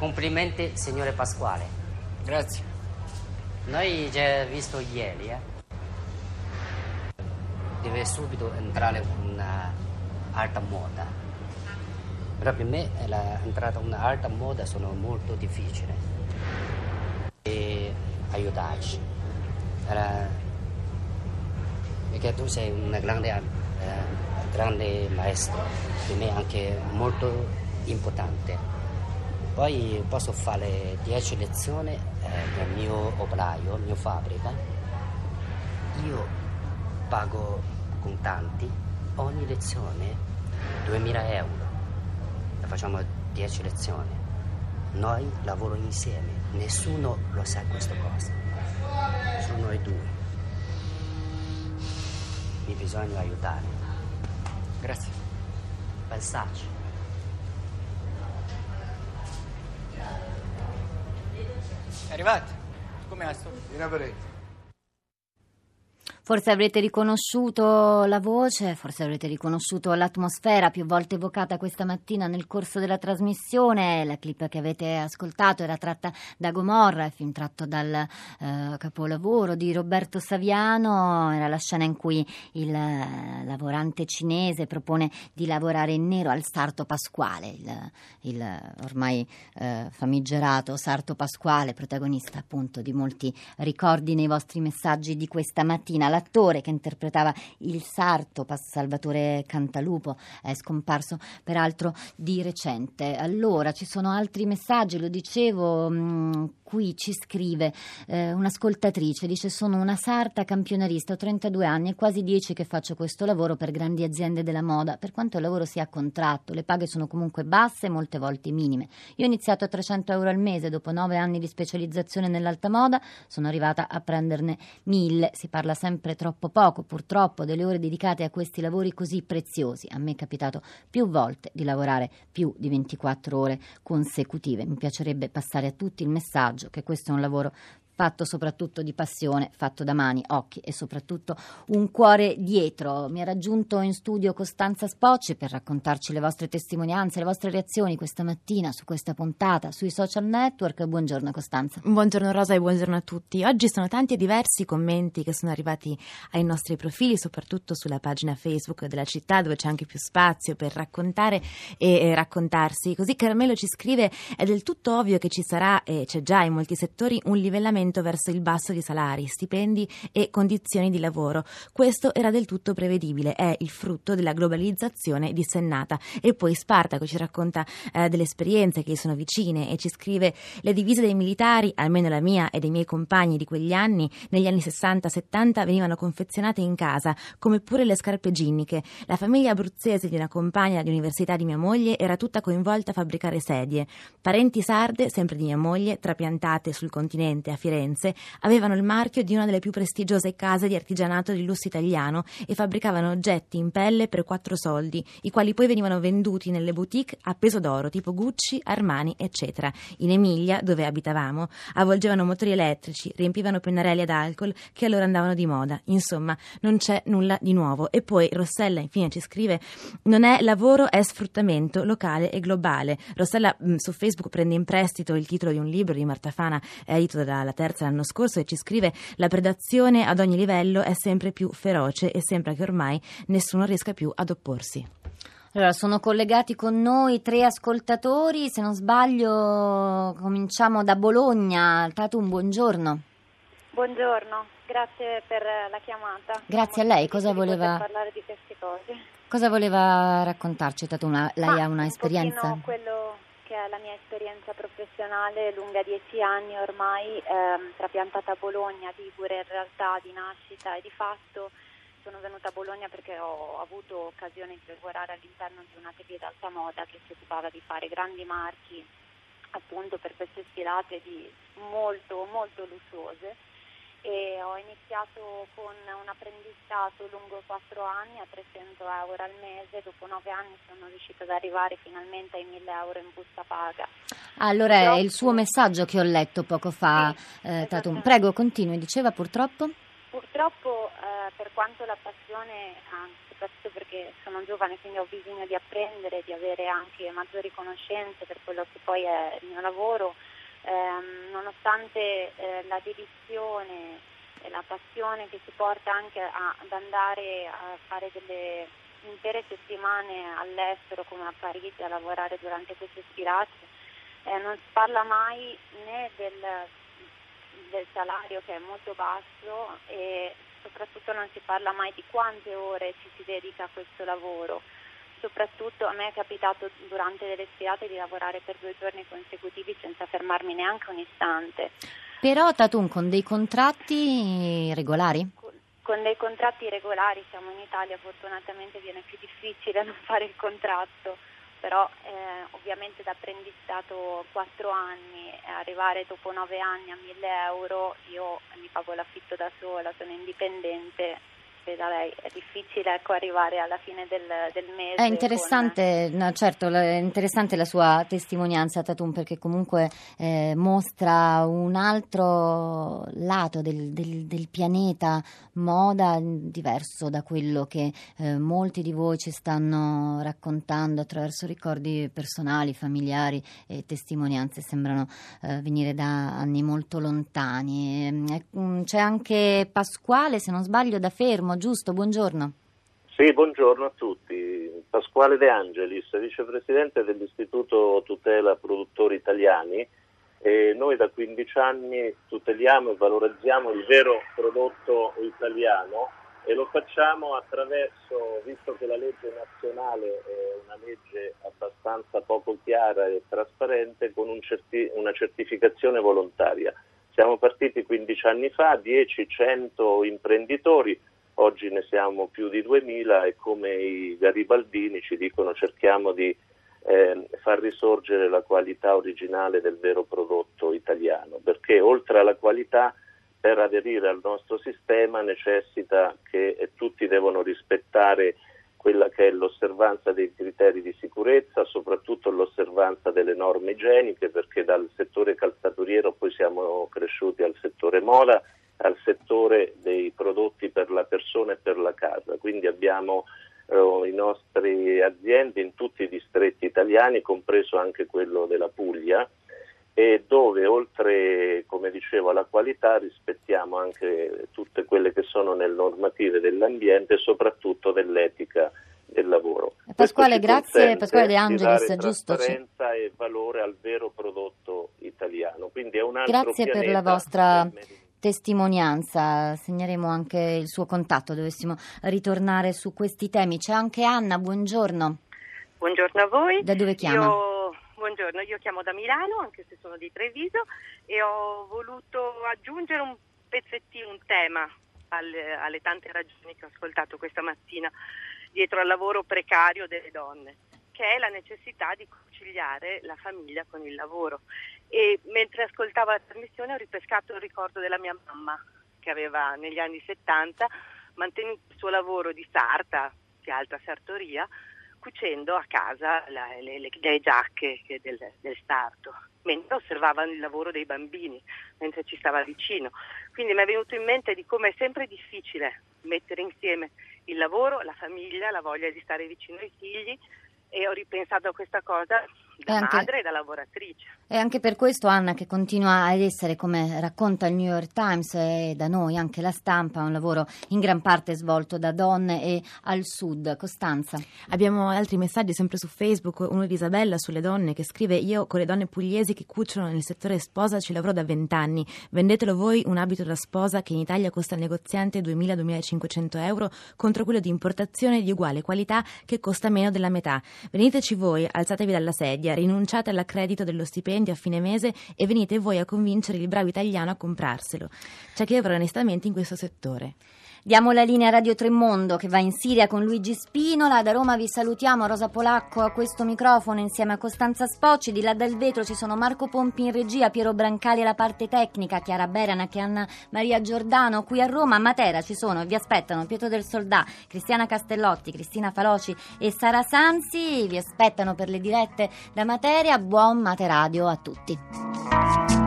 Complimenti, signore Pasquale. Grazie. Noi già visto ieri, eh? Deve subito entrare una alta moda. Però per me la entrata una alta moda sono molto difficile. E aiutarci. Era... Perché tu sei un grande, eh, grande maestro, per me anche molto importante. Poi posso fare 10 lezioni eh, nel mio operaio, mia fabbrica. Io pago contanti ogni lezione 2000 euro. Facciamo 10 lezioni. Noi lavoriamo insieme, nessuno lo sa questa cosa. Sono noi due. Mi bisogna aiutare. Grazie. Pensarci. È? Come ha sto? Vieni a vedere. Forse avrete riconosciuto la voce, forse avrete riconosciuto l'atmosfera più volte evocata questa mattina nel corso della trasmissione. La clip che avete ascoltato era tratta da Gomorra, il film tratto dal eh, capolavoro di Roberto Saviano. Era la scena in cui il eh, lavorante cinese propone di lavorare in nero al Sarto Pasquale, il, il ormai eh, famigerato Sarto Pasquale, protagonista appunto di molti ricordi nei vostri messaggi di questa mattina. La l'attore che interpretava il sarto, Salvatore Cantalupo, è scomparso peraltro di recente. Allora, ci sono altri messaggi, lo dicevo, mh, mm, qui ci scrive eh, un'ascoltatrice, dice sono una sarta campionarista, ho 32 anni e quasi 10 che faccio questo lavoro per grandi aziende della moda, per quanto il lavoro sia a contratto, le paghe sono comunque basse e molte volte minime. Io ho iniziato a 300 euro al mese, dopo 9 anni di specializzazione nell'alta moda sono arrivata a prenderne 1000, si parla sempre sempre troppo poco, purtroppo, delle ore dedicate a questi lavori così preziosi. A me è capitato più volte di lavorare più di 24 ore consecutive. Mi piacerebbe passare a tutti il messaggio che questo è un lavoro fatto soprattutto di passione, fatto da mani, occhi e soprattutto un cuore dietro. Mi ha raggiunto in studio Costanza Spocci per raccontarci le vostre testimonianze, le vostre reazioni questa mattina su questa puntata sui social network. Buongiorno Costanza. Buongiorno Rosa e buongiorno a tutti. Oggi sono tanti e diversi commenti che sono arrivati ai nostri profili, soprattutto sulla pagina Facebook della città dove c'è anche più spazio per raccontare e raccontarsi. Così Carmelo ci scrive è del tutto ovvio che ci sarà e c'è già in molti settori un livellamento orientamento verso il basso di salari, stipendi e condizioni di lavoro. Questo era del tutto prevedibile, è il frutto della globalizzazione dissennata. E poi Spartaco ci racconta eh, delle esperienze che gli sono vicine e ci scrive le divise dei militari, almeno la mia e dei miei compagni di quegli anni, negli anni 60-70 venivano confezionate in casa, come pure le scarpe ginniche. La famiglia abruzzese di una compagna di università di mia moglie era tutta coinvolta a fabbricare sedie. Parenti sarde, sempre di mia moglie, trapiantate sul continente a Firenze Firenze avevano il marchio di una delle più prestigiose case di artigianato di lusso italiano e fabbricavano oggetti in pelle per quattro soldi, i quali poi venivano venduti nelle boutique a peso d'oro tipo Gucci, Armani, eccetera. In Emilia, dove abitavamo, avvolgevano motori elettrici, riempivano pennarelli ad alcol che allora andavano di moda. Insomma, non c'è nulla di nuovo. E poi Rossella infine ci scrive: Non è lavoro, è sfruttamento locale e globale. Rossella mh, su Facebook prende in prestito il titolo di un libro di Marta Fana, edito dalla terza terza l'anno scorso e ci scrive la predazione ad ogni livello è sempre più feroce e sembra che ormai nessuno riesca più ad opporsi. Allora, sono collegati con noi tre ascoltatori, se non sbaglio cominciamo da Bologna. Tatu, un buongiorno. Buongiorno, grazie per la chiamata. Grazie a lei, cosa voleva... parlare di queste cose. Cosa voleva raccontarci, Tatu? Una... Lei Ma ha una esperienza? quello che è la mia esperienza professionale lunga dieci anni ormai, ehm, trapiantata a Bologna, Ligure in realtà di nascita e di fatto. Sono venuta a Bologna perché ho avuto occasione di lavorare all'interno di una TV d'alta moda che si occupava di fare grandi marchi appunto per queste sfilate molto molto lussuose e ho iniziato con un apprendistato lungo quattro anni a 300 euro al mese, dopo nove anni sono riuscita ad arrivare finalmente ai 1000 euro in busta paga. Allora è il suo messaggio che ho letto poco fa, sì, eh, Tatum. Prego, continui, diceva purtroppo? Purtroppo purtroppo eh, per quanto la passione, anche soprattutto perché sono giovane quindi ho bisogno di apprendere, di avere anche maggiori conoscenze per quello che poi è il mio lavoro, ehm, nonostante eh, la dedizione e la passione che si porta anche a, ad andare a fare delle intere settimane all'estero come a Parigi a lavorare durante queste sfilate, eh, non si parla mai né del, del salario che è molto basso e soprattutto non si parla mai di quante ore ci si dedica a questo lavoro. Soprattutto a me è capitato durante delle sfilate di lavorare per due giorni consecutivi senza fermarmi neanche un istante. Però Tatun con dei contratti regolari? Con dei contratti regolari siamo in Italia, fortunatamente viene più difficile non fare il contratto, però eh, ovviamente da apprendistato 4 anni e arrivare dopo 9 anni a 1000 euro, io mi pago l'affitto da sola, sono indipendente da lei. È difficile ecco, arrivare alla fine del, del mese. È interessante, con... no, certo, è interessante la sua testimonianza, Tatum, perché comunque eh, mostra un altro lato del, del, del, pianeta moda diverso da quello che eh, molti di voi ci stanno raccontando attraverso ricordi personali, familiari e testimonianze sembrano eh, venire da anni molto lontani. Ehm, c'è anche Pasquale, se non sbaglio, da Fermo giusto? Buongiorno. Sì, buongiorno a tutti. Pasquale De Angelis, vicepresidente dell'Istituto Tutela Produttori Italiani. E noi da 15 anni tuteliamo e valorizziamo il vero prodotto italiano e lo facciamo attraverso, visto che la legge nazionale è una legge abbastanza poco chiara e trasparente, con un certi- una certificazione volontaria. Siamo partiti 15 anni fa, 10-100 imprenditori oggi ne siamo più di 2000 e come i garibaldini ci dicono cerchiamo di eh, far risorgere la qualità originale del vero prodotto italiano, perché oltre alla qualità per aderire al nostro sistema necessita che tutti devono rispettare quella che è l'osservanza dei criteri di sicurezza, soprattutto l'osservanza delle norme igieniche, perché dal settore calzaturiero poi siamo cresciuti al settore moda al settore dei prodotti per la persona e per la casa. Quindi abbiamo eh, i nostri aziende in tutti i distretti italiani, compreso anche quello della Puglia, e dove oltre, come dicevo, alla qualità rispettiamo anche tutte quelle che sono le normative dell'ambiente e soprattutto dell'etica del lavoro. Pasquale, grazie Pasquale De Angelis, giusto? Trasparenza e valore al vero prodotto italiano. Quindi è un altro Grazie per la vostra testimonianza, segneremo anche il suo contatto, dovessimo ritornare su questi temi. C'è anche Anna, buongiorno. Buongiorno a voi. Da dove chiama? Io, buongiorno, io chiamo da Milano, anche se sono di Treviso, e ho voluto aggiungere un pezzettino, un tema alle, alle tante ragioni che ho ascoltato questa mattina dietro al lavoro precario delle donne che è la necessità di conciliare la famiglia con il lavoro. E mentre ascoltavo la trasmissione ho ripescato il ricordo della mia mamma, che aveva negli anni 70 mantenuto il suo lavoro di sarta, di alta sartoria, cucendo a casa la, le, le, le, giacche del, del sarto, mentre osservava il lavoro dei bambini, mentre ci stava vicino. Quindi mi è venuto in mente di come è sempre difficile mettere insieme il lavoro, la famiglia, la voglia di stare vicino ai figli e ho ripensato a questa cosa da anche, madre e da lavoratrice. E anche per questo Anna che continua ad essere, come racconta il New York Times e da noi anche la stampa, un lavoro in gran parte svolto da donne e al sud. Costanza. Abbiamo altri messaggi sempre su Facebook, uno di Isabella sulle donne che scrive io con le donne pugliesi che cuciono nel settore sposa ci lavoro da vent'anni, vendetelo voi un abito da sposa che in Italia costa al negoziante 2.000-2.500 euro contro quello di importazione di uguale qualità che costa meno della metà. Veniteci voi, alzatevi dalla sedia, rinunciate all'accredito dello stipendio a fine mese e venite voi a convincere il bravo italiano a comprarselo. C'è chi lavora onestamente in questo settore. Diamo la linea a Radio Tremondo che va in Siria con Luigi Spinola. Da Roma vi salutiamo, Rosa Polacco a questo microfono insieme a Costanza Spocci. Di là dal vetro ci sono Marco Pompi in regia, Piero Brancali alla parte tecnica, Chiara Beranac e Anna Maria Giordano. Qui a Roma, a Matera ci sono e vi aspettano Pietro del Soldà, Cristiana Castellotti, Cristina Faloci e Sara Sanzi. Vi aspettano per le dirette da Materia. Buon Materadio a tutti.